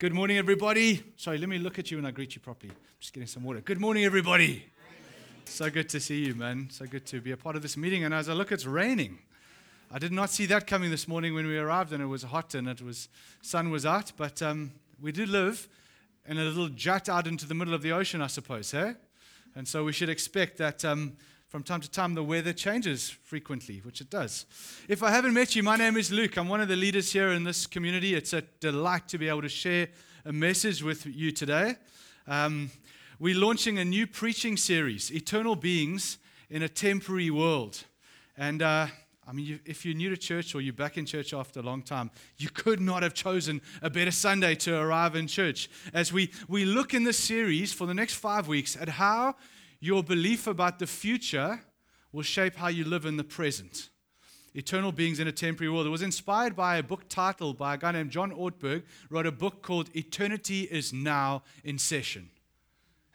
Good morning, everybody. Sorry, let me look at you and I greet you properly. I'm just getting some water. Good morning, everybody. So good to see you, man. So good to be a part of this meeting. And as I look, it's raining. I did not see that coming this morning when we arrived, and it was hot and it was sun was out. But um, we do live in a little jut out into the middle of the ocean, I suppose, eh? And so we should expect that um, from time to time the weather changes frequently, which it does. If I haven't met you, my name is Luke. I'm one of the leaders here in this community. It's a delight to be able to share a message with you today. Um, we're launching a new preaching series, Eternal Beings in a Temporary World. And uh, I mean, you, if you're new to church or you're back in church after a long time, you could not have chosen a better Sunday to arrive in church. As we, we look in this series for the next five weeks at how your belief about the future will shape how you live in the present. Eternal beings in a temporary world. It was inspired by a book titled by a guy named John Ortberg, wrote a book called Eternity is Now in Session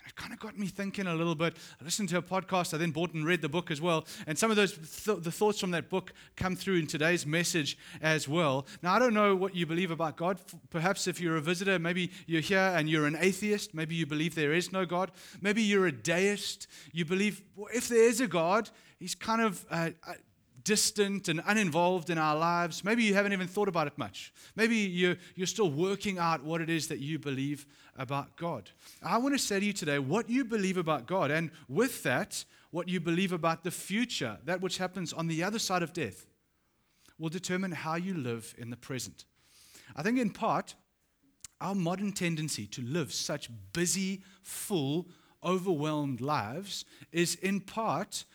it kind of got me thinking a little bit. I listened to a podcast, I then bought and read the book as well. And some of those th- the thoughts from that book come through in today's message as well. Now, I don't know what you believe about God. Perhaps if you're a visitor, maybe you're here and you're an atheist. Maybe you believe there is no God. Maybe you're a deist. You believe well, if there is a God, he's kind of uh, uh distant and uninvolved in our lives. Maybe you haven't even thought about it much. Maybe you're, you're still working out what it is that you believe about God. I want to say to you today what you believe about God, and with that, what you believe about the future, that which happens on the other side of death, will determine how you live in the present. I think, in part, our modern tendency to live such busy, full, overwhelmed lives is in part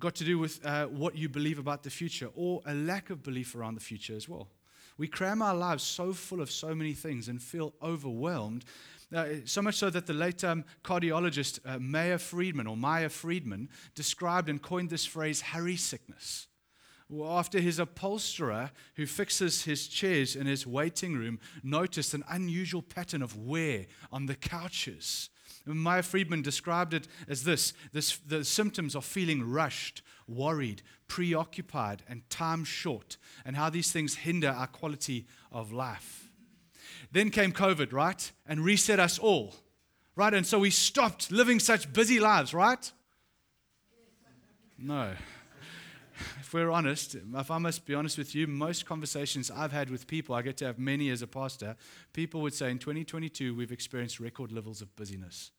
got to do with uh, what you believe about the future or a lack of belief around the future as well. We cram our lives so full of so many things and feel overwhelmed. Uh, so much so that the late um, cardiologist uh, Meyer Friedman or Maya Friedman described and coined this phrase hurry sickness. Well, after his upholsterer, who fixes his chairs in his waiting room, noticed an unusual pattern of wear on the couches Maya Friedman described it as this, this the symptoms of feeling rushed, worried, preoccupied, and time short, and how these things hinder our quality of life. Then came COVID, right? And reset us all, right? And so we stopped living such busy lives, right? No. If we're honest, if I must be honest with you, most conversations I've had with people, I get to have many as a pastor, people would say in 2022 we've experienced record levels of busyness.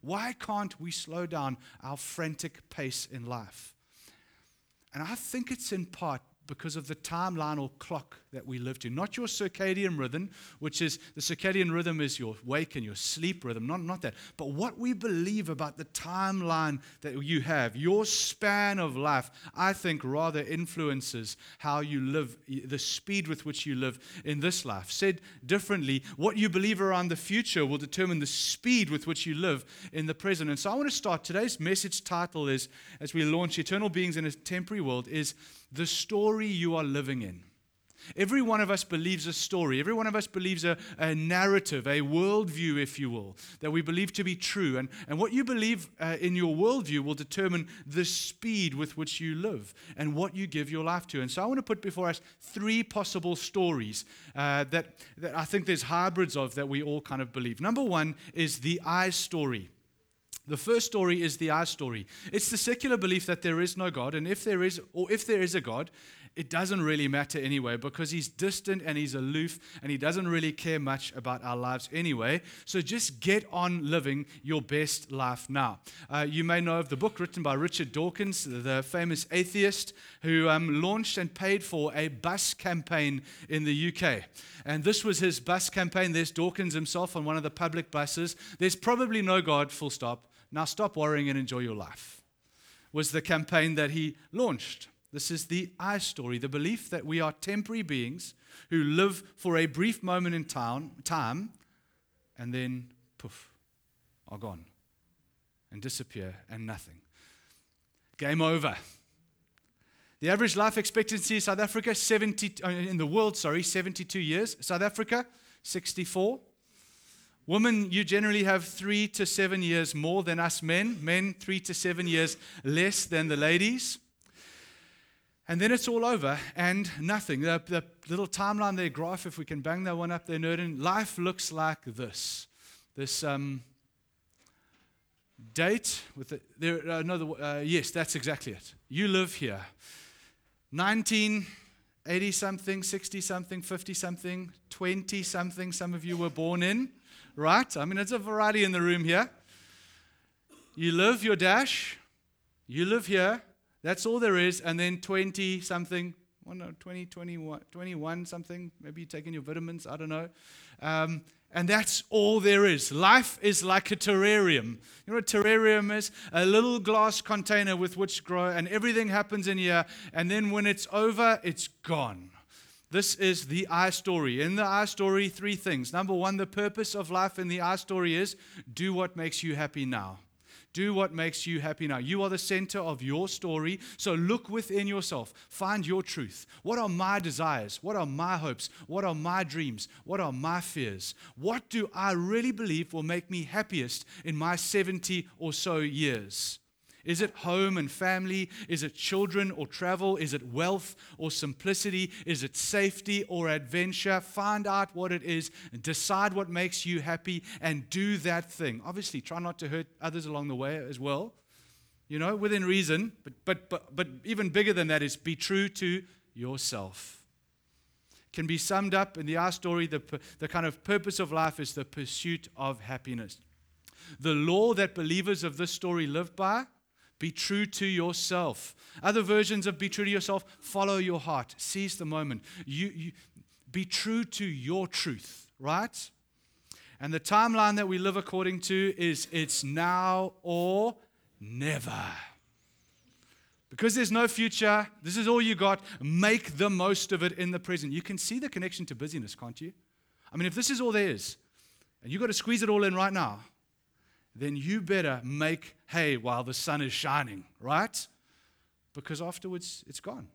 Why can't we slow down our frantic pace in life? And I think it's in part because of the timeline or clock that we live to. Not your circadian rhythm, which is the circadian rhythm is your wake and your sleep rhythm, not, not that. But what we believe about the timeline that you have, your span of life, I think rather influences how you live, the speed with which you live in this life. Said differently, what you believe around the future will determine the speed with which you live in the present. And so I want to start. Today's message title is, as we launch Eternal Beings in a Temporary World, is The Story You Are Living In. Every one of us believes a story. Every one of us believes a, a narrative, a worldview, if you will, that we believe to be true. And, and what you believe uh, in your worldview will determine the speed with which you live and what you give your life to. And so I want to put before us three possible stories uh, that, that I think there's hybrids of that we all kind of believe. Number one is the I story. The first story is the I story. It's the secular belief that there is no God, and if there is, or if there is a God, it doesn't really matter anyway because he's distant and he's aloof and he doesn't really care much about our lives anyway. So just get on living your best life now. Uh, you may know of the book written by Richard Dawkins, the famous atheist who um, launched and paid for a bus campaign in the UK. And this was his bus campaign. There's Dawkins himself on one of the public buses. There's probably no God, full stop. Now stop worrying and enjoy your life. Was the campaign that he launched. This is the I story, the belief that we are temporary beings who live for a brief moment in time, time and then poof, are gone and disappear and nothing. Game over. The average life expectancy in South Africa, 70, uh, in the world, sorry, 72 years. South Africa, 64. Women, you generally have three to seven years more than us men. Men, three to seven years less than the ladies. And then it's all over and nothing. The, the little timeline there, graph, if we can bang that one up there, Nerden, life looks like this. This um, date with the, there, uh, uh, yes, that's exactly it. You live here. 1980 something, 60 something, 50 something, 20 something, some of you were born in, right? I mean, it's a variety in the room here. You live your dash, you live here, that's all there is. And then 20 something, well, no, 20, 21, 21 something, maybe you're taking your vitamins, I don't know. Um, and that's all there is. Life is like a terrarium. You know what a terrarium is? A little glass container with which grow, and everything happens in here. And then when it's over, it's gone. This is the I story. In the I story, three things. Number one, the purpose of life in the I story is do what makes you happy now. Do what makes you happy now. You are the center of your story. So look within yourself. Find your truth. What are my desires? What are my hopes? What are my dreams? What are my fears? What do I really believe will make me happiest in my 70 or so years? Is it home and family? Is it children or travel? Is it wealth or simplicity? Is it safety or adventure? Find out what it is, decide what makes you happy, and do that thing. Obviously, try not to hurt others along the way as well, you know, within reason. But, but, but, but even bigger than that is be true to yourself. Can be summed up in the I story the, the kind of purpose of life is the pursuit of happiness. The law that believers of this story live by be true to yourself. Other versions of be true to yourself, follow your heart, seize the moment. You, you, be true to your truth, right? And the timeline that we live according to is it's now or never. Because there's no future, this is all you got. Make the most of it in the present. You can see the connection to busyness, can't you? I mean, if this is all there is, and you've got to squeeze it all in right now, then you better make hay while the sun is shining, right? Because afterwards it's gone.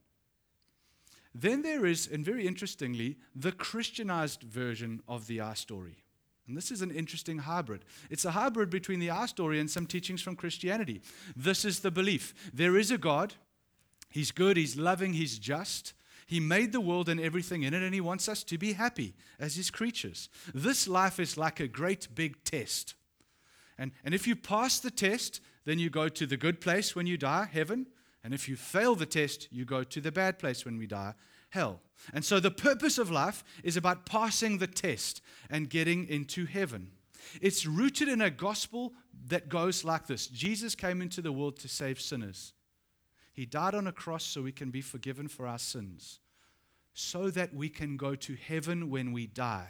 Then there is, and very interestingly, the Christianized version of the I story. And this is an interesting hybrid. It's a hybrid between the I story and some teachings from Christianity. This is the belief there is a God, He's good, He's loving, He's just. He made the world and everything in it, and He wants us to be happy as His creatures. This life is like a great big test. And, and if you pass the test, then you go to the good place when you die, heaven. And if you fail the test, you go to the bad place when we die, hell. And so the purpose of life is about passing the test and getting into heaven. It's rooted in a gospel that goes like this Jesus came into the world to save sinners. He died on a cross so we can be forgiven for our sins, so that we can go to heaven when we die.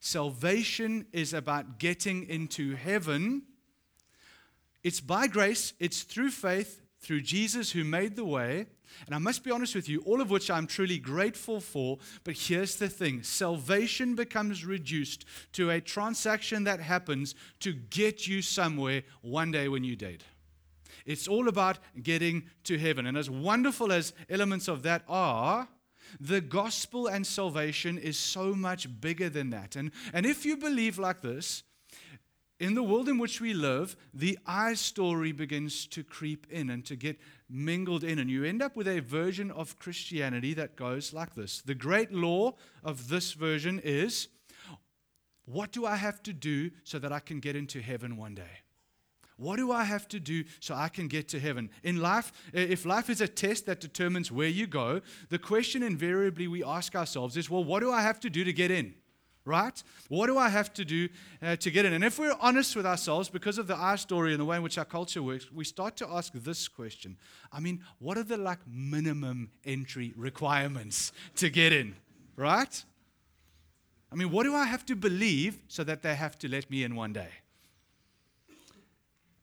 Salvation is about getting into heaven. It's by grace, it's through faith, through Jesus who made the way. And I must be honest with you, all of which I'm truly grateful for. But here's the thing salvation becomes reduced to a transaction that happens to get you somewhere one day when you're dead. It's all about getting to heaven. And as wonderful as elements of that are, the gospel and salvation is so much bigger than that. And, and if you believe like this, in the world in which we live, the I story begins to creep in and to get mingled in. And you end up with a version of Christianity that goes like this The great law of this version is what do I have to do so that I can get into heaven one day? What do I have to do so I can get to heaven? In life, if life is a test that determines where you go, the question invariably we ask ourselves is, well, what do I have to do to get in? Right? What do I have to do uh, to get in? And if we're honest with ourselves, because of the I story and the way in which our culture works, we start to ask this question. I mean, what are the like minimum entry requirements to get in? Right? I mean, what do I have to believe so that they have to let me in one day?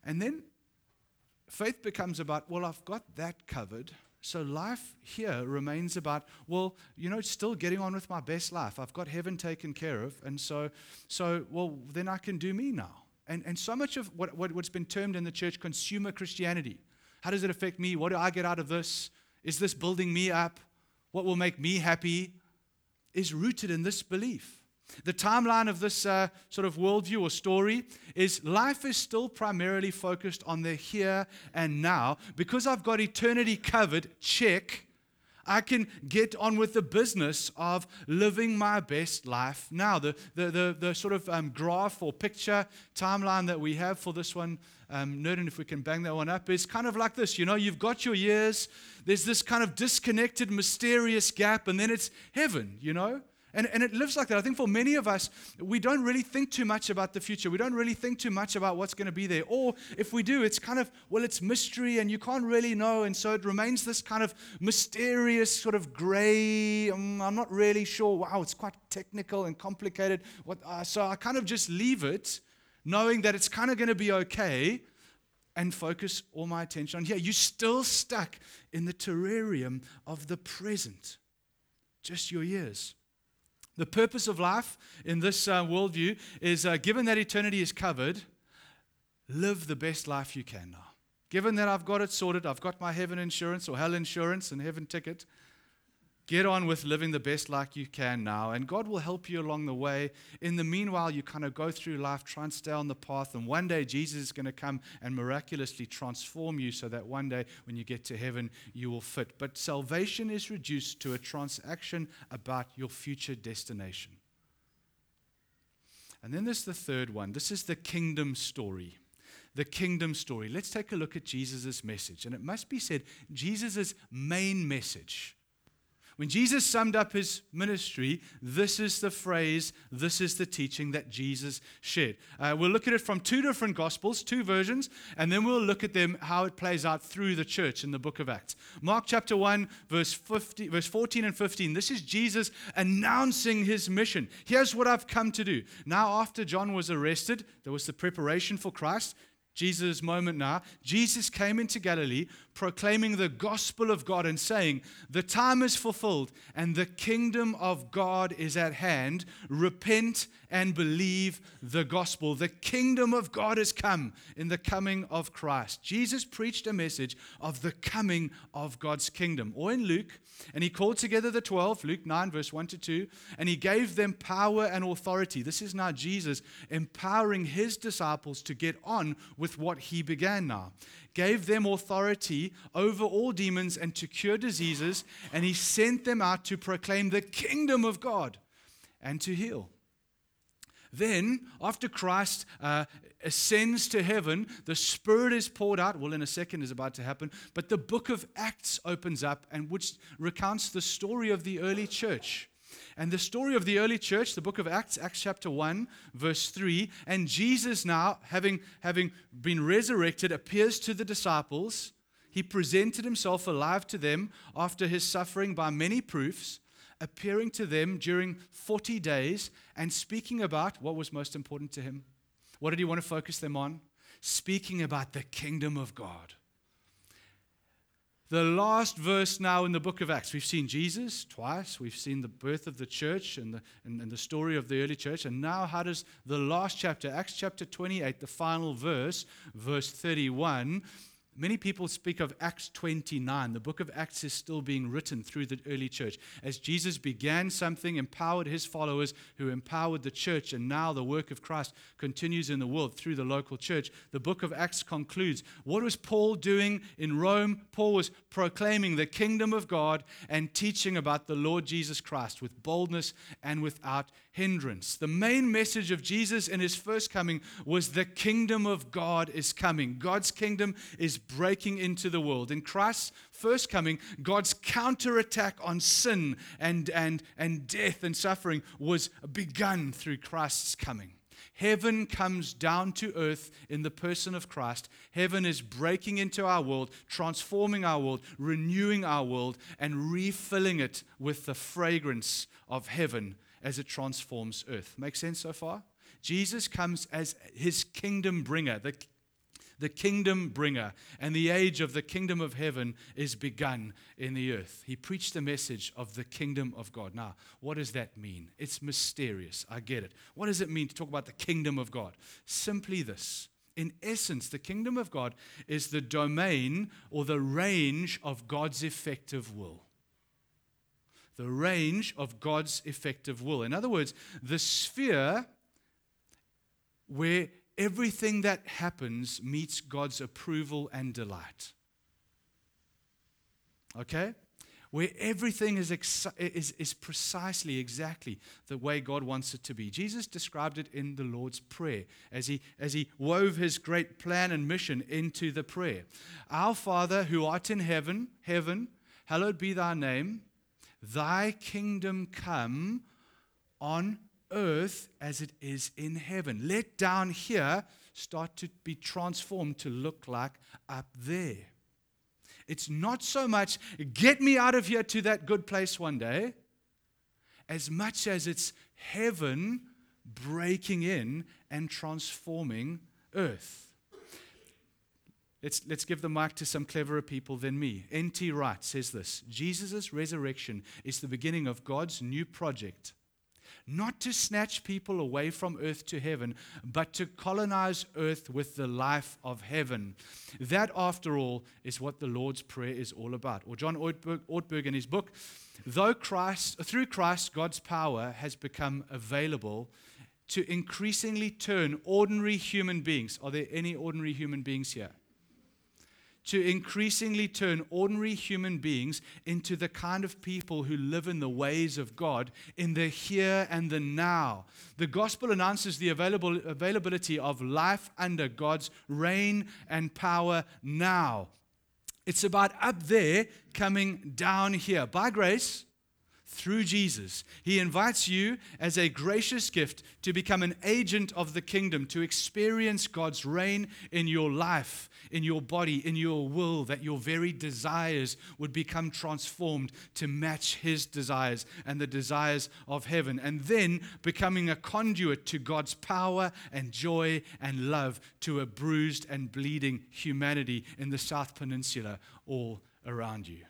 And then faith becomes about, well, I've got that covered. So life here remains about, well, you know, still getting on with my best life. I've got heaven taken care of. And so, so well, then I can do me now. And, and so much of what, what, what's been termed in the church consumer Christianity. How does it affect me? What do I get out of this? Is this building me up? What will make me happy? Is rooted in this belief. The timeline of this uh, sort of worldview or story is life is still primarily focused on the here and now. Because I've got eternity covered, check, I can get on with the business of living my best life now. The, the, the, the sort of um, graph or picture timeline that we have for this one, um, Nerden, if we can bang that one up, is kind of like this. You know, you've got your years, there's this kind of disconnected, mysterious gap, and then it's heaven, you know? And, and it lives like that. I think for many of us, we don't really think too much about the future. We don't really think too much about what's going to be there. Or if we do, it's kind of, well, it's mystery and you can't really know. And so it remains this kind of mysterious, sort of gray. Um, I'm not really sure. Wow, it's quite technical and complicated. What, uh, so I kind of just leave it, knowing that it's kind of going to be okay and focus all my attention on here. You're still stuck in the terrarium of the present, just your years. The purpose of life in this uh, worldview is uh, given that eternity is covered, live the best life you can now. Given that I've got it sorted, I've got my heaven insurance or hell insurance and heaven ticket, Get on with living the best like you can now, and God will help you along the way. In the meanwhile, you kind of go through life, try and stay on the path, and one day Jesus is going to come and miraculously transform you so that one day when you get to heaven, you will fit. But salvation is reduced to a transaction about your future destination. And then there's the third one this is the kingdom story the kingdom story. Let's take a look at Jesus' message. And it must be said, Jesus' main message when Jesus summed up his ministry, this is the phrase, this is the teaching that Jesus shared. Uh, we'll look at it from two different gospels, two versions, and then we'll look at them how it plays out through the church in the book of Acts. Mark chapter 1, verse, 50, verse 14 and 15. This is Jesus announcing his mission. Here's what I've come to do. Now, after John was arrested, there was the preparation for Christ. Jesus' moment now, Jesus came into Galilee proclaiming the gospel of God and saying, The time is fulfilled and the kingdom of God is at hand. Repent and believe the gospel. The kingdom of God has come in the coming of Christ. Jesus preached a message of the coming of God's kingdom. Or in Luke, and he called together the 12, Luke 9, verse 1 to 2, and he gave them power and authority. This is now Jesus empowering his disciples to get on with what he began now gave them authority over all demons and to cure diseases, and he sent them out to proclaim the kingdom of God and to heal. Then, after Christ uh, ascends to heaven, the Spirit is poured out. Well, in a second is about to happen. But the book of Acts opens up, and which recounts the story of the early church. And the story of the early church, the book of Acts, Acts chapter 1, verse 3, and Jesus now, having, having been resurrected, appears to the disciples. He presented himself alive to them after his suffering by many proofs appearing to them during 40 days and speaking about what was most important to him. What did he want to focus them on? Speaking about the kingdom of God. The last verse now in the book of Acts, we've seen Jesus twice, we've seen the birth of the church and the, and, and the story of the early church, and now how does the last chapter, Acts chapter 28, the final verse, verse 31, Many people speak of Acts 29. The book of Acts is still being written through the early church. As Jesus began something, empowered his followers, who empowered the church, and now the work of Christ continues in the world through the local church. The book of Acts concludes. What was Paul doing in Rome? Paul was proclaiming the kingdom of God and teaching about the Lord Jesus Christ with boldness and without hindrance. The main message of Jesus in his first coming was the kingdom of God is coming. God's kingdom is breaking into the world. In Christ's first coming, God's counterattack on sin and, and, and death and suffering was begun through Christ's coming. Heaven comes down to earth in the person of Christ. Heaven is breaking into our world, transforming our world, renewing our world, and refilling it with the fragrance of heaven as it transforms earth. Make sense so far? Jesus comes as his kingdom bringer, the, the kingdom bringer, and the age of the kingdom of heaven is begun in the earth. He preached the message of the kingdom of God. Now, what does that mean? It's mysterious. I get it. What does it mean to talk about the kingdom of God? Simply this. In essence, the kingdom of God is the domain or the range of God's effective will the range of God's effective will. In other words, the sphere where everything that happens meets God's approval and delight. Okay? where everything is, ex- is, is precisely, exactly the way God wants it to be. Jesus described it in the Lord's Prayer as he, as he wove his great plan and mission into the prayer. Our Father who art in heaven, heaven, hallowed be thy name, thy kingdom come on earth as it is in heaven. Let down here start to be transformed to look like up there. It's not so much get me out of here to that good place one day, as much as it's heaven breaking in and transforming earth. Let's, let's give the mic to some cleverer people than me. N.T. Wright says this Jesus' resurrection is the beginning of God's new project not to snatch people away from earth to heaven, but to colonize earth with the life of heaven. That, after all, is what the Lord's Prayer is all about. Or John Ortberg, Ortberg in his book, though Christ, through Christ, God's power has become available to increasingly turn ordinary human beings. Are there any ordinary human beings here? To increasingly turn ordinary human beings into the kind of people who live in the ways of God in the here and the now. The gospel announces the available, availability of life under God's reign and power now. It's about up there coming down here. By grace, through Jesus. He invites you as a gracious gift to become an agent of the kingdom, to experience God's reign in your life, in your body, in your will, that your very desires would become transformed to match His desires and the desires of heaven, and then becoming a conduit to God's power and joy and love to a bruised and bleeding humanity in the South Peninsula all around you.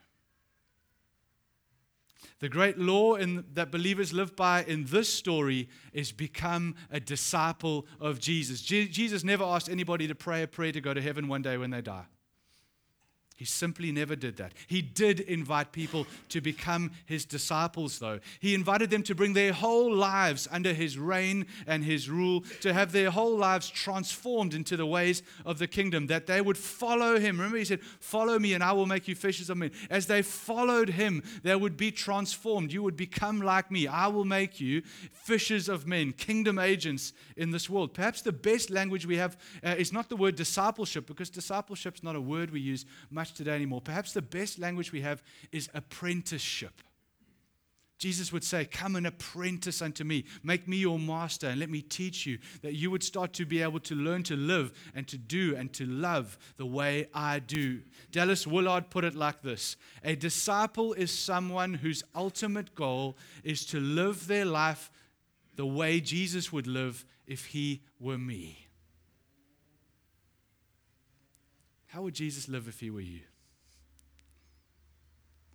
The great law in, that believers live by in this story is become a disciple of Jesus. Je- Jesus never asked anybody to pray a prayer to go to heaven one day when they die. He simply never did that. He did invite people to become his disciples, though. He invited them to bring their whole lives under his reign and his rule, to have their whole lives transformed into the ways of the kingdom, that they would follow him. Remember, he said, Follow me, and I will make you fishers of men. As they followed him, they would be transformed. You would become like me. I will make you fishers of men, kingdom agents in this world. Perhaps the best language we have uh, is not the word discipleship, because discipleship is not a word we use much much today anymore. Perhaps the best language we have is apprenticeship. Jesus would say, Come and apprentice unto me. Make me your master and let me teach you that you would start to be able to learn to live and to do and to love the way I do. Dallas Willard put it like this A disciple is someone whose ultimate goal is to live their life the way Jesus would live if he were me. How would Jesus live if he were you?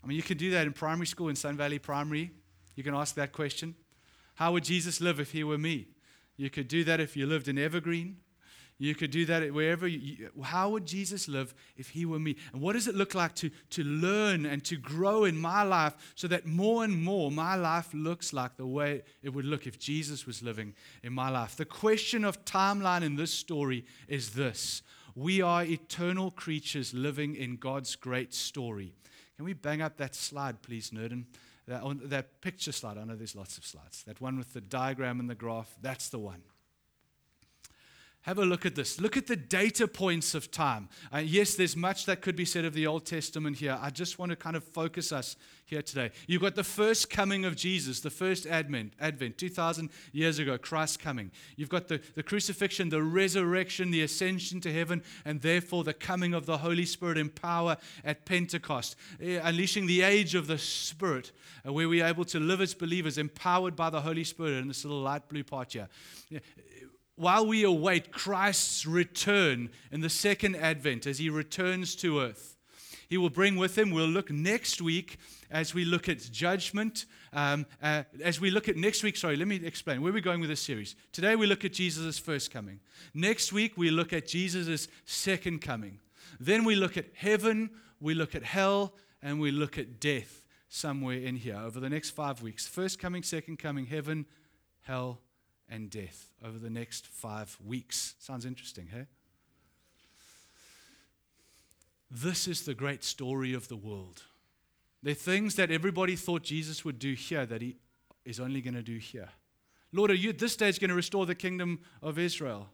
I mean, you can do that in primary school in Sun Valley Primary. You can ask that question. How would Jesus live if he were me? You could do that if you lived in Evergreen. You could do that wherever. You, how would Jesus live if he were me? And what does it look like to, to learn and to grow in my life so that more and more my life looks like the way it would look if Jesus was living in my life? The question of timeline in this story is this we are eternal creatures living in God's great story. Can we bang up that slide, please, Nerden? That, that picture slide. I know there's lots of slides. That one with the diagram and the graph, that's the one. Have a look at this. Look at the data points of time. Uh, yes, there's much that could be said of the Old Testament here. I just want to kind of focus us here today. You've got the first coming of Jesus, the first Advent, Advent 2,000 years ago, Christ coming. You've got the, the crucifixion, the resurrection, the ascension to heaven, and therefore the coming of the Holy Spirit in power at Pentecost, uh, unleashing the age of the Spirit, uh, where we are able to live as believers, empowered by the Holy Spirit in this little light blue part here while we await Christ's return in the second advent as he returns to earth. He will bring with him, we'll look next week as we look at judgment. Um, uh, as we look at next week, sorry, let me explain where we're going with this series. Today we look at Jesus' first coming. Next week we look at Jesus' second coming. Then we look at heaven, we look at hell, and we look at death somewhere in here over the next five weeks. First coming, second coming, heaven, hell, and death over the next five weeks. Sounds interesting, hey? This is the great story of the world. There are things that everybody thought Jesus would do here that he is only going to do here. Lord, are you at this stage going to restore the kingdom of Israel?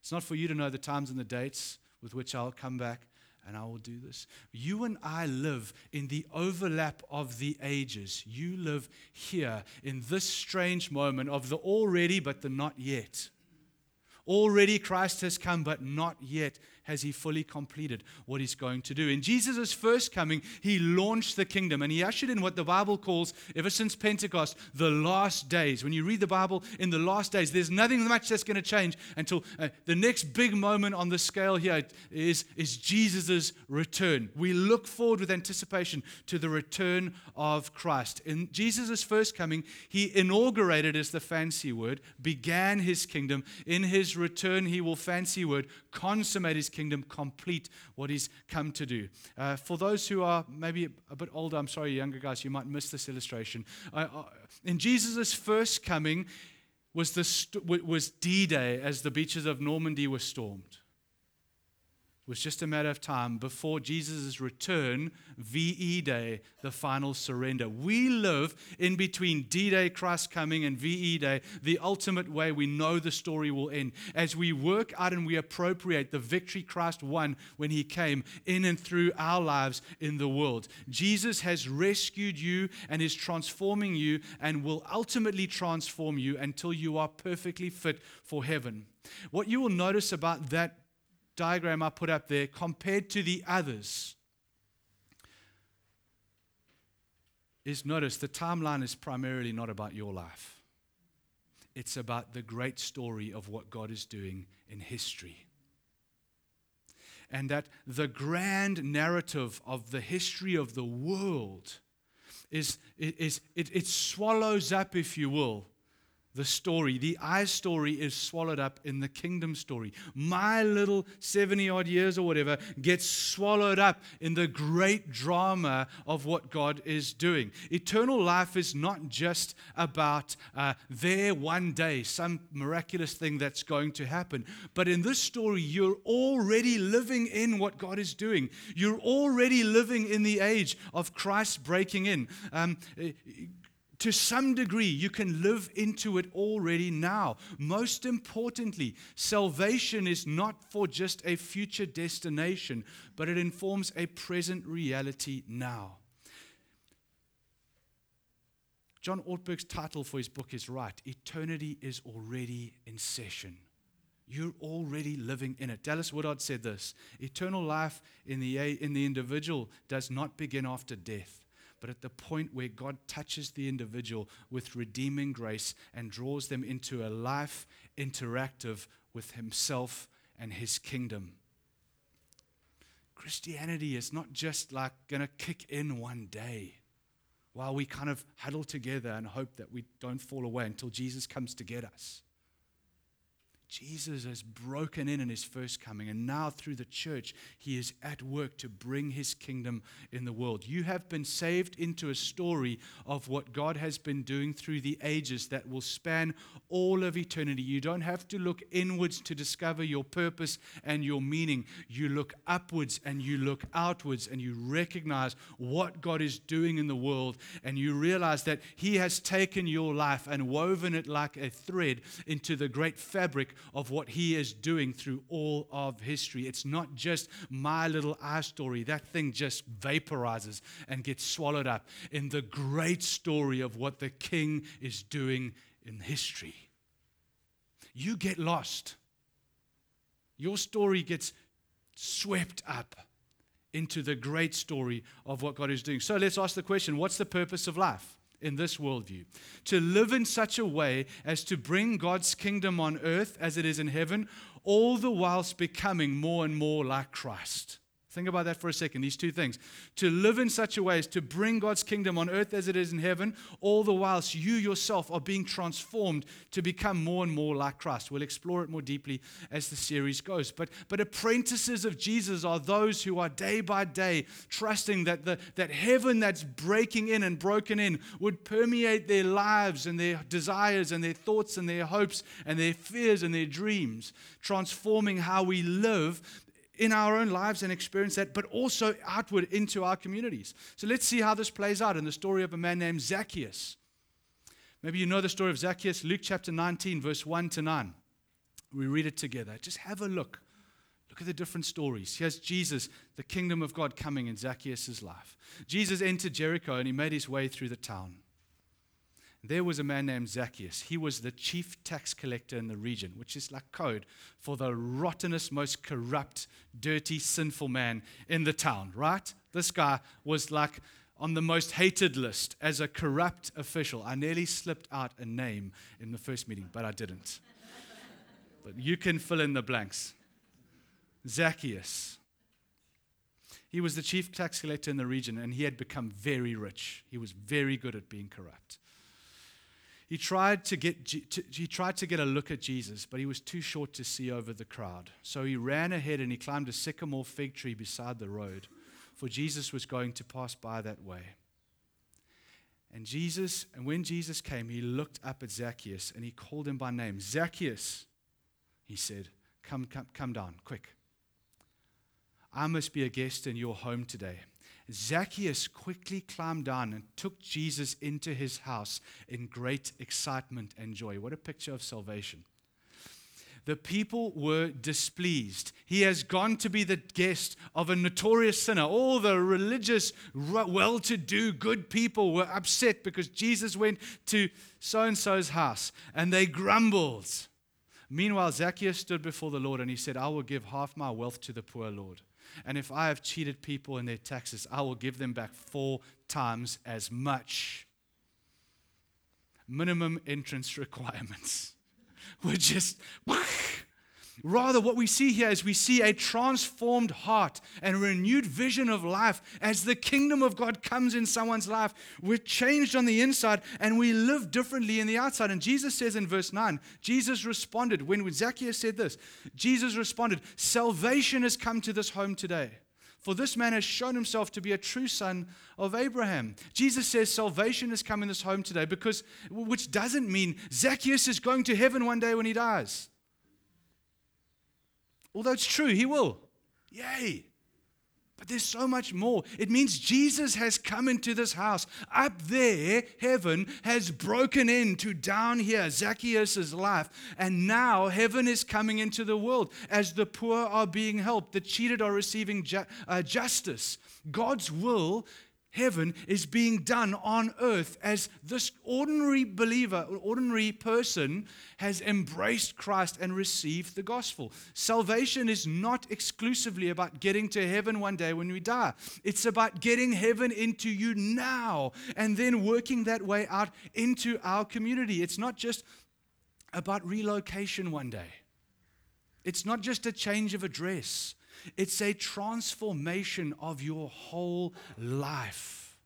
It's not for you to know the times and the dates with which I'll come back and I will do this. You and I live in the overlap of the ages. You live here in this strange moment of the already but the not yet. Already Christ has come, but not yet has he fully completed what he's going to do. In Jesus' first coming, he launched the kingdom and he ushered in what the Bible calls, ever since Pentecost, the last days. When you read the Bible in the last days, there's nothing much that's going to change until uh, the next big moment on the scale here is, is Jesus' return. We look forward with anticipation to the return of Christ. In Jesus' first coming, he inaugurated, is the fancy word, began his kingdom. In his return, he will, fancy word, consummate his kingdom, complete what he's come to do. Uh, for those who are maybe a bit older, I'm sorry, younger guys, you might miss this illustration. In Jesus' first coming was, st- was D Day as the beaches of Normandy were stormed was just a matter of time before Jesus' return, VE Day, the final surrender. We live in between D Day, Christ coming, and VE Day, the ultimate way we know the story will end. As we work out and we appropriate the victory Christ won when he came in and through our lives in the world. Jesus has rescued you and is transforming you and will ultimately transform you until you are perfectly fit for heaven. What you will notice about that diagram I put up there compared to the others is notice the timeline is primarily not about your life. It's about the great story of what God is doing in history. And that the grand narrative of the history of the world is, is it, it swallows up, if you will, the story, the I story is swallowed up in the kingdom story. My little 70 odd years or whatever gets swallowed up in the great drama of what God is doing. Eternal life is not just about uh, there one day, some miraculous thing that's going to happen. But in this story, you're already living in what God is doing. You're already living in the age of Christ breaking in. Um, to some degree, you can live into it already now. Most importantly, salvation is not for just a future destination, but it informs a present reality now. John Ortberg's title for his book is right Eternity is already in session. You're already living in it. Dallas Willard said this Eternal life in the, in the individual does not begin after death but at the point where God touches the individual with redeeming grace and draws them into a life interactive with Himself and His kingdom. Christianity is not just like going to kick in one day while we kind of huddle together and hope that we don't fall away until Jesus comes to get us. Jesus has broken in in his first coming, and now through the church, he is at work to bring his kingdom in the world. You have been saved into a story of what God has been doing through the ages that will span all of eternity. You don't have to look inwards to discover your purpose and your meaning. You look upwards and you look outwards, and you recognize what God is doing in the world, and you realize that he has taken your life and woven it like a thread into the great fabric of what he is doing through all of history. It's not just my little I story. That thing just vaporizes and gets swallowed up in the great story of what the king is doing in history. You get lost. Your story gets swept up into the great story of what God is doing. So let's ask the question what's the purpose of life? In this worldview. To live in such a way as to bring God's kingdom on earth as it is in heaven, all the whilst becoming more and more like Christ. Think about that for a second, these two things. To live in such a way as to bring God's kingdom on earth as it is in heaven, all the whilst you yourself are being transformed to become more and more like Christ. We'll explore it more deeply as the series goes. But, but apprentices of Jesus are those who are day by day trusting that, the, that heaven that's breaking in and broken in would permeate their lives and their desires and their thoughts and their hopes and their fears and their dreams, transforming how we live in our own lives and experience that, but also outward into our communities. So let's see how this plays out in the story of a man named Zacchaeus. Maybe you know the story of Zacchaeus, Luke chapter 19, verse 1 to 9. We read it together. Just have a look. Look at the different stories. Here's Jesus, the kingdom of God coming in Zacchaeus' life. Jesus entered Jericho and he made his way through the town. There was a man named Zacchaeus. He was the chief tax collector in the region, which is like code for the rottenest, most corrupt, dirty, sinful man in the town, right? This guy was like on the most hated list as a corrupt official. I nearly slipped out a name in the first meeting, but I didn't. but you can fill in the blanks. Zacchaeus. He was the chief tax collector in the region, and he had become very rich. He was very good at being corrupt. He tried to get, he tried to get a look at Jesus, but he was too short to see over the crowd. So he ran ahead and he climbed a sycamore fig tree beside the road, for Jesus was going to pass by that way. And Jesus, and when Jesus came, he looked up at Zacchaeus and he called him by name. Zacchaeus, he said, Come, come, come down, quick. I must be a guest in your home today. Zacchaeus quickly climbed down and took Jesus into his house in great excitement and joy. What a picture of salvation. The people were displeased. He has gone to be the guest of a notorious sinner. All the religious, well to do, good people were upset because Jesus went to so and so's house and they grumbled. Meanwhile, Zacchaeus stood before the Lord and he said, I will give half my wealth to the poor, Lord. And if I have cheated people in their taxes, I will give them back four times as much. Minimum entrance requirements. We're just. Rather, what we see here is we see a transformed heart and renewed vision of life as the kingdom of God comes in someone's life. We're changed on the inside and we live differently in the outside. And Jesus says in verse 9, Jesus responded, when Zacchaeus said this, Jesus responded, Salvation has come to this home today. For this man has shown himself to be a true son of Abraham. Jesus says salvation has come in this home today because, which doesn't mean Zacchaeus is going to heaven one day when he dies. Although it's true, he will. Yay. But there's so much more. It means Jesus has come into this house. Up there, heaven has broken into down here, Zacchaeus' life. And now heaven is coming into the world as the poor are being helped, the cheated are receiving ju- uh, justice. God's will heaven is being done on earth as this ordinary believer, ordinary person has embraced Christ and received the gospel. Salvation is not exclusively about getting to heaven one day when we die, it's about getting heaven into you now and then working that way out into our community. It's not just about relocation one day, it's not just a change of address. It's a transformation of your whole life.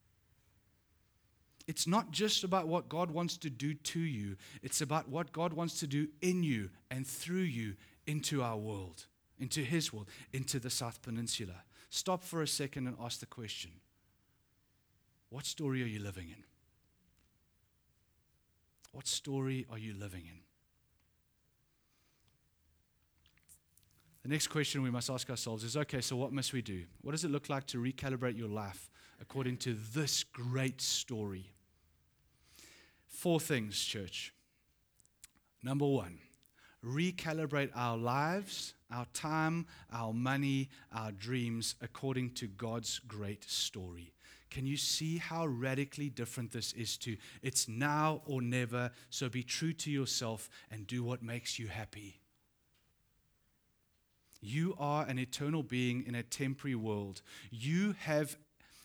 It's not just about what God wants to do to you, it's about what God wants to do in you and through you into our world, into His world, into the South Peninsula. Stop for a second and ask the question What story are you living in? What story are you living in? The next question we must ask ourselves is okay, so what must we do? What does it look like to recalibrate your life according to this great story? Four things, church. Number one, recalibrate our lives, our time, our money, our dreams according to God's great story. Can you see how radically different this is to it's now or never, so be true to yourself and do what makes you happy? You are an eternal being in a temporary world. You have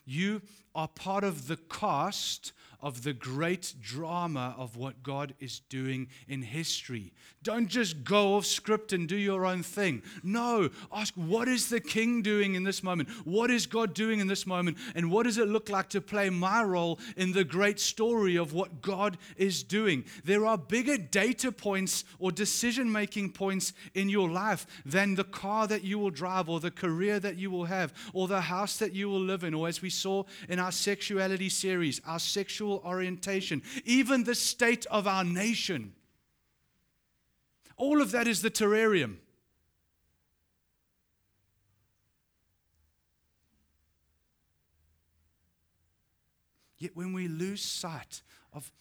you are part of the cost of the great drama of what God is doing in history. Don't just go off script and do your own thing. No, ask what is the king doing in this moment? What is God doing in this moment? And what does it look like to play my role in the great story of what God is doing? There are bigger data points or decision making points in your life than the car that you will drive or the career that you will have or the house that you will live in, or as we saw in our sexuality series, our sexual orientation, even the state of our nation. All of that is the terrarium. Yet when we lose sight of,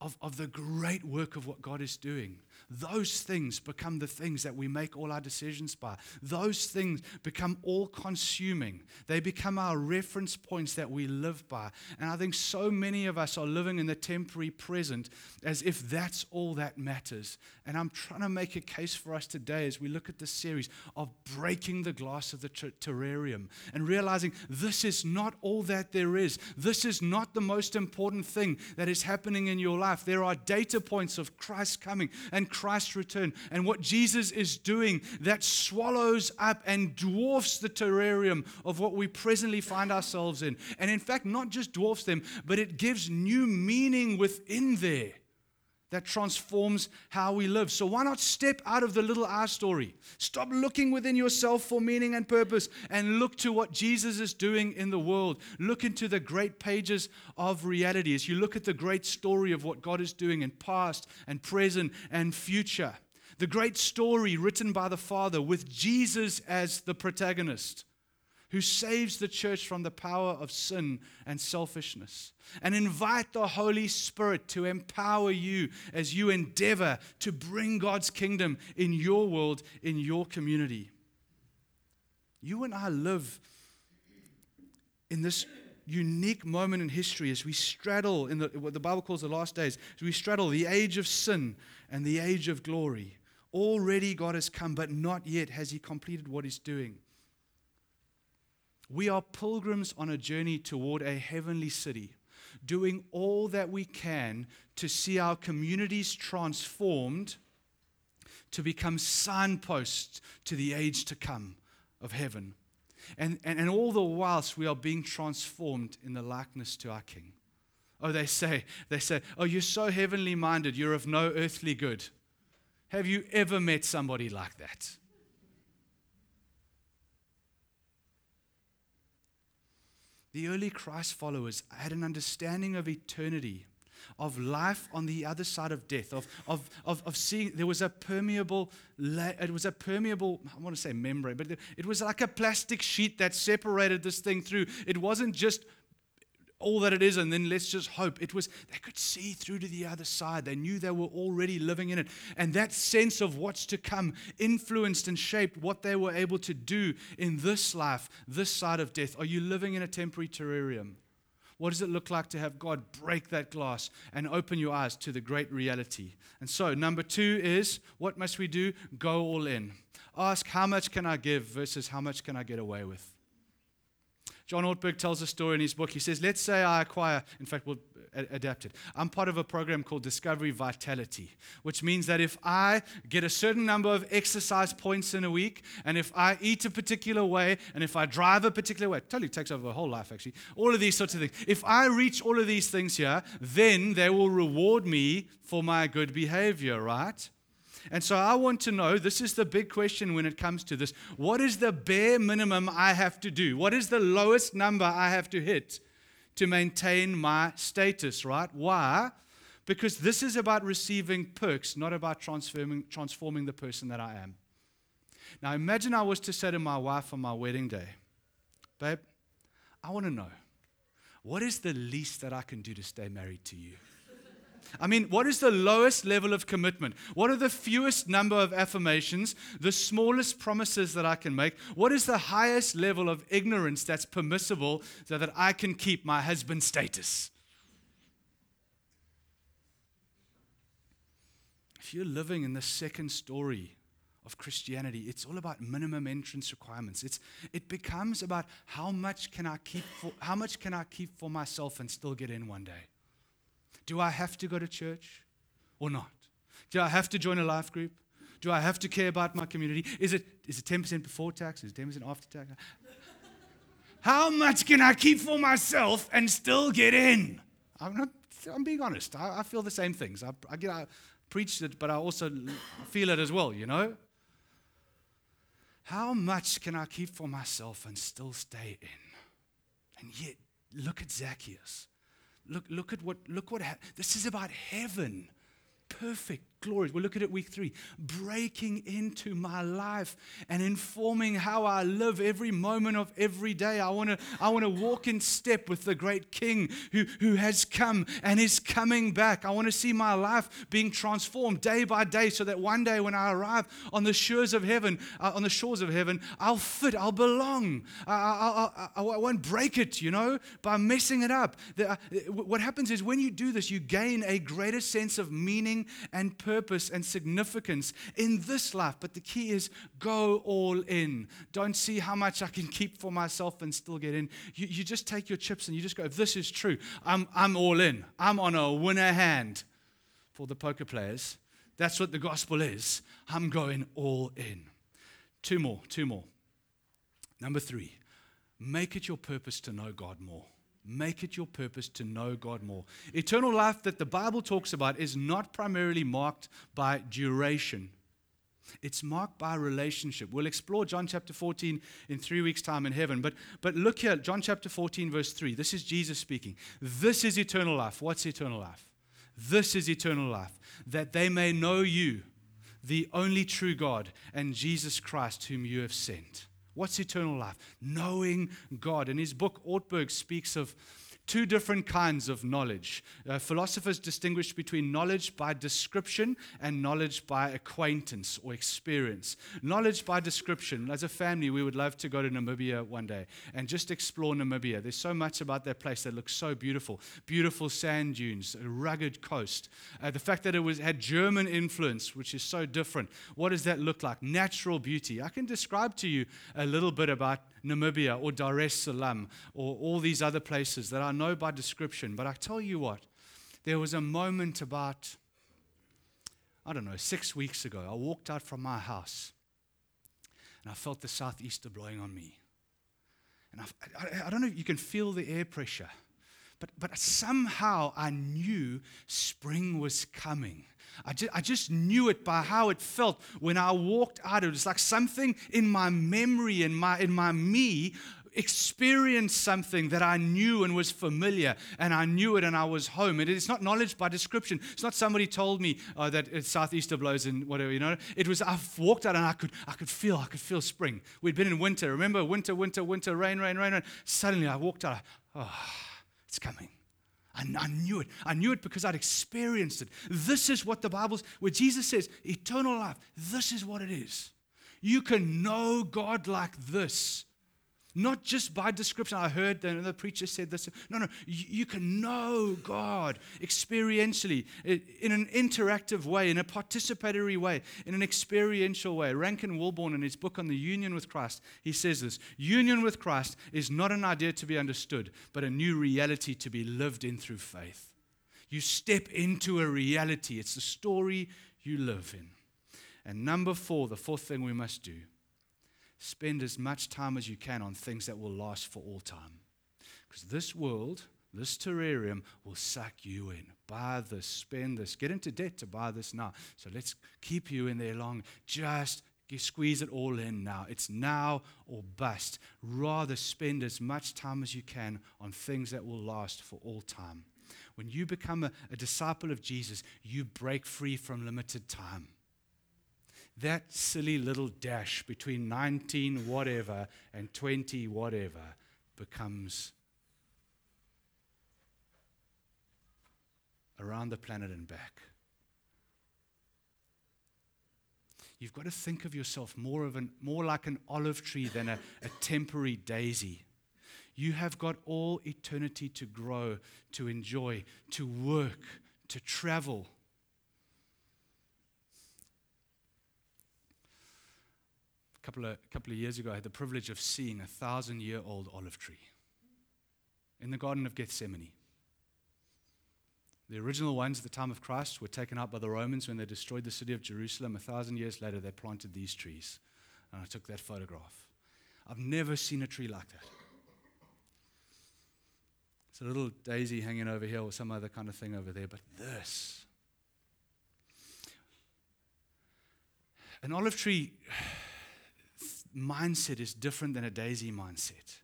of, of the great work of what God is doing, those things become the things that we make all our decisions by. Those things become all consuming. They become our reference points that we live by. And I think so many of us are living in the temporary present as if that's all that matters. And I'm trying to make a case for us today as we look at this series of breaking the glass of the terrarium and realizing this is not all that there is. This is not the most important thing that is happening in your life. There are data points of Christ coming and Christ's return and what Jesus is doing that swallows up and dwarfs the terrarium of what we presently find ourselves in. And in fact, not just dwarfs them, but it gives new meaning within there that transforms how we live. So, why not step out of the little I story? Stop looking within yourself for meaning and purpose and look to what Jesus is doing in the world. Look into the great pages of reality as you look at the great story of what God is doing in past and present and future. The great story written by the Father with Jesus as the protagonist who saves the church from the power of sin and selfishness. And invite the Holy Spirit to empower you as you endeavor to bring God's kingdom in your world, in your community. You and I live in this unique moment in history as we straddle in the, what the Bible calls the last days, as we straddle the age of sin and the age of glory. Already God has come, but not yet has He completed what He's doing. We are pilgrims on a journey toward a heavenly city, doing all that we can to see our communities transformed to become signposts to the age to come of heaven. And, and, and all the whilst we are being transformed in the likeness to our King. Oh, they say, they say, oh, you're so heavenly minded, you're of no earthly good. Have you ever met somebody like that? The early Christ followers had an understanding of eternity, of life on the other side of death, of, of, of, of seeing there was a permeable, it was a permeable, I want to say membrane, but it was like a plastic sheet that separated this thing through. It wasn't just all that it is, and then let's just hope. It was, they could see through to the other side. They knew they were already living in it. And that sense of what's to come influenced and shaped what they were able to do in this life, this side of death. Are you living in a temporary terrarium? What does it look like to have God break that glass and open your eyes to the great reality? And so, number two is what must we do? Go all in. Ask, how much can I give versus how much can I get away with? John Ortberg tells a story in his book. He says, Let's say I acquire, in fact, we'll adapt it. I'm part of a program called Discovery Vitality, which means that if I get a certain number of exercise points in a week, and if I eat a particular way, and if I drive a particular way, totally takes over the whole life, actually, all of these sorts of things. If I reach all of these things here, then they will reward me for my good behavior, right? And so I want to know this is the big question when it comes to this. What is the bare minimum I have to do? What is the lowest number I have to hit to maintain my status, right? Why? Because this is about receiving perks, not about transforming, transforming the person that I am. Now, imagine I was to say to my wife on my wedding day, Babe, I want to know what is the least that I can do to stay married to you? I mean, what is the lowest level of commitment? What are the fewest number of affirmations, the smallest promises that I can make? What is the highest level of ignorance that's permissible so that I can keep my husband status? If you're living in the second story of Christianity, it's all about minimum entrance requirements. It's, it becomes about how much can I keep for, how much can I keep for myself and still get in one day? Do I have to go to church or not? Do I have to join a life group? Do I have to care about my community? Is it, is it 10% before tax? Is it 10% after tax? How much can I keep for myself and still get in? I'm, not, I'm being honest. I, I feel the same things. I, I, get, I preach it, but I also feel it as well, you know? How much can I keep for myself and still stay in? And yet, look at Zacchaeus. Look, look at what, look what, this is about heaven. Perfect, glorious. We'll look at it week three. Breaking into my life and informing how I live every moment of every day. I want to I want to walk in step with the great King who, who has come and is coming back. I want to see my life being transformed day by day so that one day when I arrive on the shores of heaven, uh, on the shores of heaven, I'll fit, I'll belong. I, I, I, I won't break it, you know, by messing it up. The, uh, what happens is when you do this, you gain a greater sense of meaning and purpose and significance in this life. But the key is go all in. Don't see how much I can keep for myself and still get in. You, you just take your chips and you just go, if this is true, I'm, I'm all in. I'm on a winner hand for the poker players. That's what the gospel is. I'm going all in. Two more, two more. Number three, make it your purpose to know God more. Make it your purpose to know God more. Eternal life that the Bible talks about is not primarily marked by duration. It's marked by relationship. We'll explore John chapter 14 in three weeks' time in heaven. But, but look here, John chapter 14, verse 3. This is Jesus speaking. This is eternal life. What's eternal life? This is eternal life, that they may know you, the only true God, and Jesus Christ, whom you have sent. What's eternal life? Knowing God. In his book, Ortberg speaks of two different kinds of knowledge. Uh, philosophers distinguish between knowledge by description and knowledge by acquaintance or experience. Knowledge by description, as a family, we would love to go to Namibia one day and just explore Namibia. There's so much about that place that looks so beautiful. Beautiful sand dunes, a rugged coast. Uh, the fact that it was, had German influence, which is so different. What does that look like? Natural beauty. I can describe to you a little bit about Namibia or Dar es Salaam or all these other places that I know by description. But I tell you what, there was a moment about, I don't know, six weeks ago. I walked out from my house and I felt the southeaster blowing on me. And I, I, I don't know if you can feel the air pressure, but, but somehow I knew spring was coming. I just, I just knew it by how it felt when I walked out. It was like something in my memory, in my, in my me, experienced something that I knew and was familiar, and I knew it and I was home. And it's not knowledge by description. It's not somebody told me uh, that it's southeaster blows and whatever, you know. It was, I walked out and I could, I could feel, I could feel spring. We'd been in winter. Remember, winter, winter, winter, rain, rain, rain, rain. Suddenly I walked out, oh, it's coming. I, I knew it. I knew it because I'd experienced it. This is what the Bible's, where Jesus says, eternal life, this is what it is. You can know God like this. Not just by description. I heard the, the preacher said this. No, no. You, can know God experientially, in an interactive way, in a participatory way, in an experiential way. Rankin Wilbourne, in his book on the union with Christ, he says this Union with Christ is not an idea to be understood, but a new reality to be lived in through faith. You step into a reality, it's the story you live in. And number four, the fourth thing we must do spend as much time as you can on things that will last for all time. Because this world, this terrarium, will suck you in. Buy this, spend this, get into debt to buy this now. So let's keep you in there long. Just squeeze it all in now. It's now or bust. Rather spend as much time as you can on things that will last for all time. When you become a, a disciple of Jesus, you break free from limited time that silly little dash between 19 whatever and 20 whatever becomes around the planet and back. You've got to think of yourself more, of an, more like an olive tree than a, a temporary daisy. You have got all eternity to grow, to enjoy, to work, to travel. A couple of, couple of years ago, I had the privilege of seeing a thousand year old olive tree in the Garden of Gethsemane. The original ones at the time of Christ were taken out by the Romans when they destroyed the city of Jerusalem. A thousand years later, they planted these trees. And I took that photograph. I've never seen a tree like that. It's a little daisy hanging over here or some other kind of thing over there, but this. An olive tree mindset is different than a daisy mindset.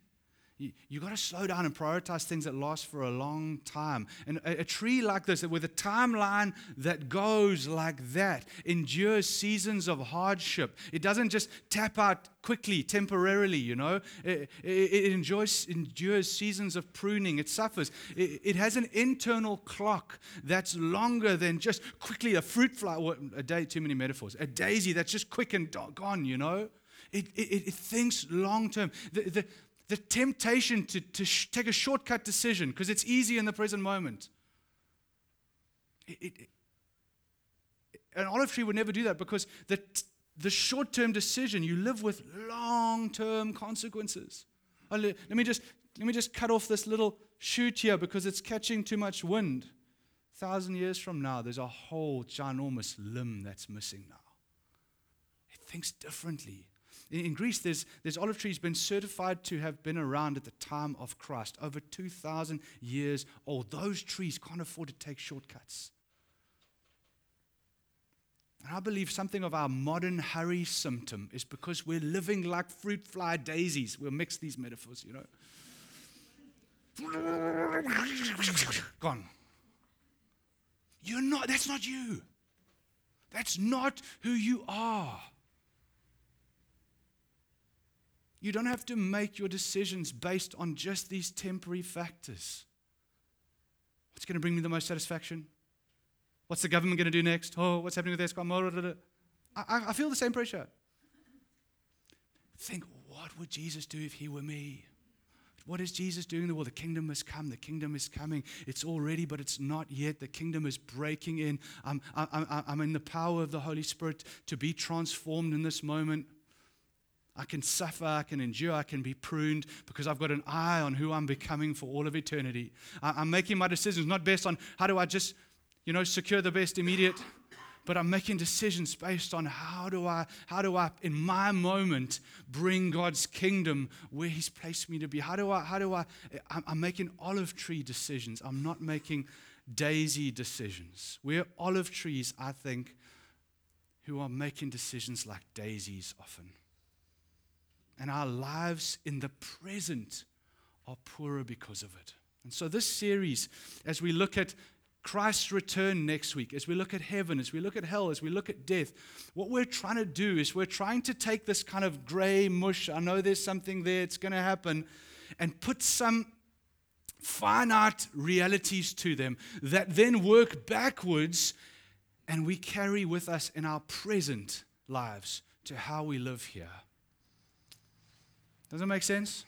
you, you got to slow down and prioritize things that last for a long time. And a, a, tree like this, with a timeline that goes like that, endures seasons of hardship. It doesn't just tap out quickly, temporarily, you know. It, it, it enjoys, endures seasons of pruning. It suffers. It, it, has an internal clock that's longer than just quickly a fruit fly. A day, too many metaphors. A daisy that's just quick and gone, you know. It, it, it, thinks long term. The, the, the temptation to, to sh- take a shortcut decision because it's easy in the present moment. It, it, an olive tree would never do that because the, the short term decision, you live with long term consequences. Uh, let, let, me just, let me just cut off this little shoot here because it's catching too much wind. A thousand years from now, there's a whole ginormous limb that's missing now. It thinks differently. In Greece, there's, there's olive trees been certified to have been around at the time of Christ, over 2,000 years old. Those trees can't afford to take shortcuts. And I believe something of our modern hurry symptom is because we're living like fruit fly daisies. We'll mix these metaphors, you know. Gone. You're not, that's not you. That's not who you are. You don't have to make your decisions based on just these temporary factors. What's going to bring me the most satisfaction? What's the government going to do next? Oh, what's happening with Eskom? Oh, I, I feel the same pressure. Think, what would Jesus do if he were me? What is Jesus doing in the world? The kingdom has come. The kingdom is coming. It's already, but it's not yet. The kingdom is breaking in. I'm, I'm, I'm in the power of the Holy Spirit to be transformed in this moment. I can suffer, I can endure, I can be pruned because I've got an eye on who I'm becoming for all of eternity. I'm making my decisions not based on how do I just, you know, secure the best immediate, but I'm making decisions based on how do I, how do I, in my moment, bring God's kingdom where He's placed me to be. How do I, how do I, I'm making olive tree decisions. I'm not making daisy decisions. We're olive trees, I think, who are making decisions like daisies often and our lives in the present are poorer because of it. And so, this series, as we look at Christ's return next week, as we look at heaven, as we look at hell, as we look at death, what we're trying to do is we're trying to take this kind of gray mush, I know there's something there, it's going to happen, and put some finite realities to them that then work backwards and we carry with us in our present lives to how we live here. Does that make sense?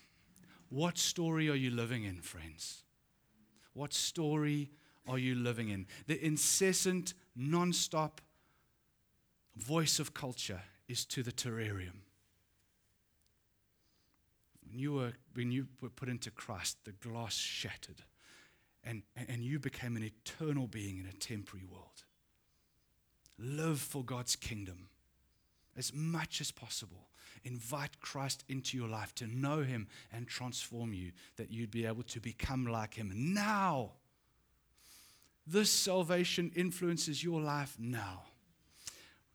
What story are you living in, friends? What story are you living in? The incessant, non stop voice of culture is to the terrarium. When you were, when you were put into Christ, the glass shattered, and, and you became an eternal being in a temporary world. Live for God's kingdom as much as possible. Invite Christ into your life to know Him and transform you, that you'd be able to become like Him now. This salvation influences your life now.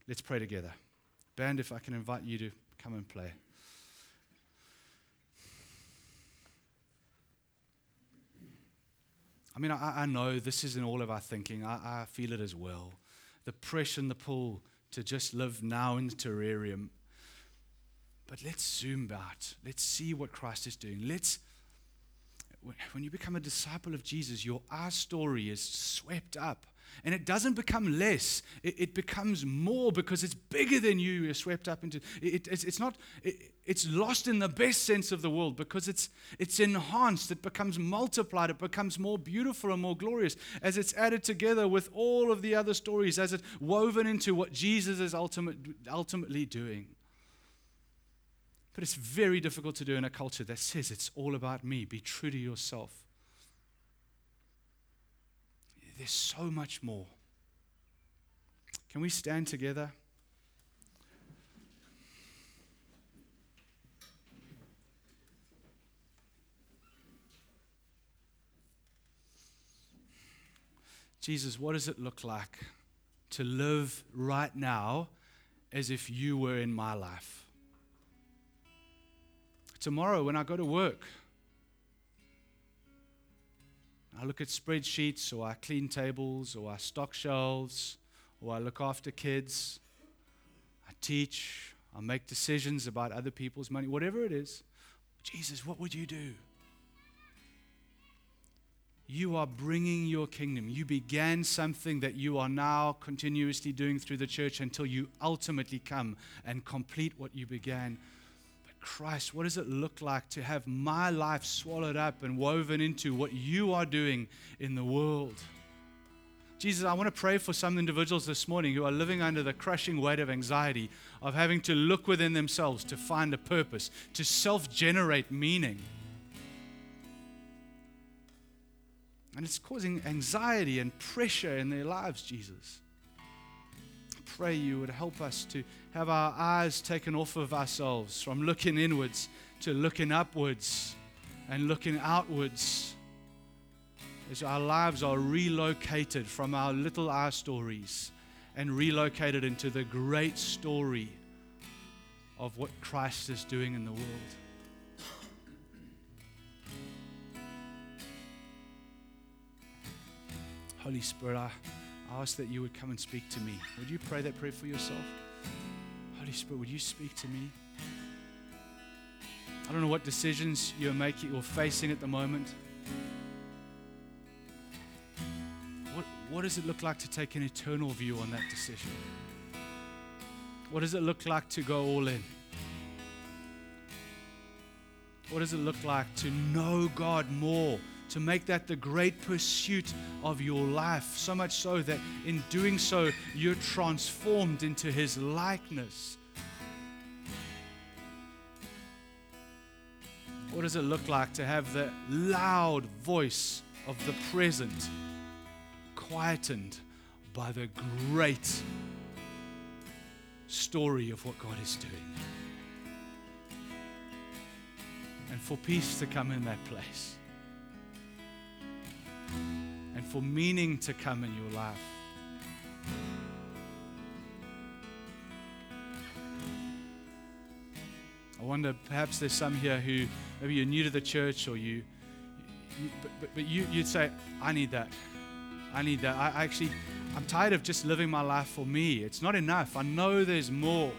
Let's pray together. Band, if I can invite you to come and play. I mean, I, I know this isn't all of our thinking. I, I feel it as well. The pressure and the pull to just live now in the terrarium but let's zoom out. Let's see what Christ is doing. Let's, when you become a disciple of Jesus, your our story is swept up. And it doesn't become less, it, it becomes more because it's bigger than you. You're swept up into it. it's, it's, not, it, it's lost in the best sense of the world because it's, it's enhanced. It becomes multiplied. It becomes more beautiful and more glorious as it's added together with all of the other stories, as it's woven into what Jesus is ultimate, ultimately doing. But it's very difficult to do in a culture that says it's all about me. Be true to yourself. There's so much more. Can we stand together? Jesus, what does it look like to live right now as if you were in my life? Tomorrow when I go to work? I look at spreadsheets, or I clean tables, or I stock shelves, or I look after kids. I teach. I make decisions about other people's money, whatever it is. Jesus, what would you do? You are bringing your kingdom. You began something that you are now continuously doing through the church until you ultimately come and complete what you began. Christ, what does it look like to have my life swallowed up and woven into what you are doing in the world? Jesus, I want to pray for some individuals this morning who are living under the crushing weight of anxiety, of having to look within themselves to find a purpose, to self generate meaning. And it's causing anxiety and pressure in their lives, Jesus. I pray you would help us to have our eyes taken off of ourselves, from looking inwards to looking upwards and looking outwards. As our lives are relocated from our little I stories and relocated into the great story of what Christ is doing in the world. Holy Spirit, I, ask that you would come and speak to me. Would you pray that prayer for yourself? Holy Spirit, would you speak to me? I don't know what decisions you're making or facing at the moment. What, what does it look like to take an eternal view on that decision? What does it look like to go all in? What does it look like to know God more to make that the great pursuit of your life. So much so that in doing so, you're transformed into His likeness. What does it look like to have the loud voice of the present quietened by the great story of what God is doing? And for peace to come in that place and for meaning to come in your life. I wonder, perhaps there's some here who maybe you're new to the church or you, you but, but, but you, you'd say, I need that. I need that. I, I actually, I'm tired of just living my life for me. It's not enough. I know there's more.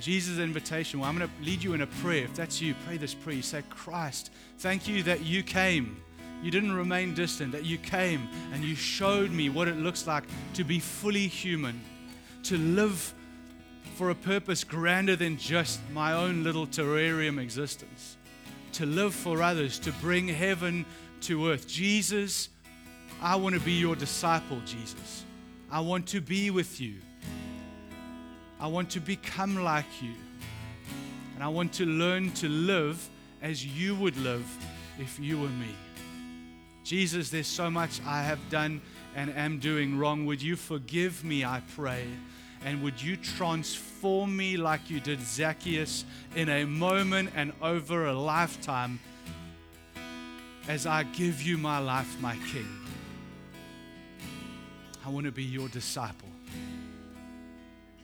Jesus' invitation, well, I'm going to lead you in a prayer. If that's you, pray this prayer. You say, Christ, thank you that you came you didn't remain distant, that you came and you showed me what it looks like to be fully human, to live for a purpose grander than just my own little terrarium existence, to live for others, to bring heaven to earth. Jesus, I want to be your disciple, Jesus. I want to be with you. I want to become like you. And I want to learn to live as you would live if you were me. Jesus, there's so much I have done and am doing wrong. Would you forgive me, I pray? And would you transform me like you did Zacchaeus in a moment and over a lifetime as I give you my life, my King? I want to be your disciple.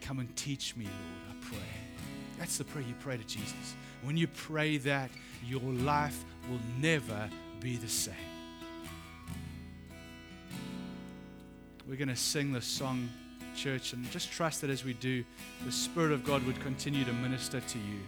Come and teach me, Lord, I pray. That's the prayer you pray to Jesus. When you pray that, your life will never be the same. We're going to sing this song, church, and just trust that as we do, the Spirit of God would continue to minister to you.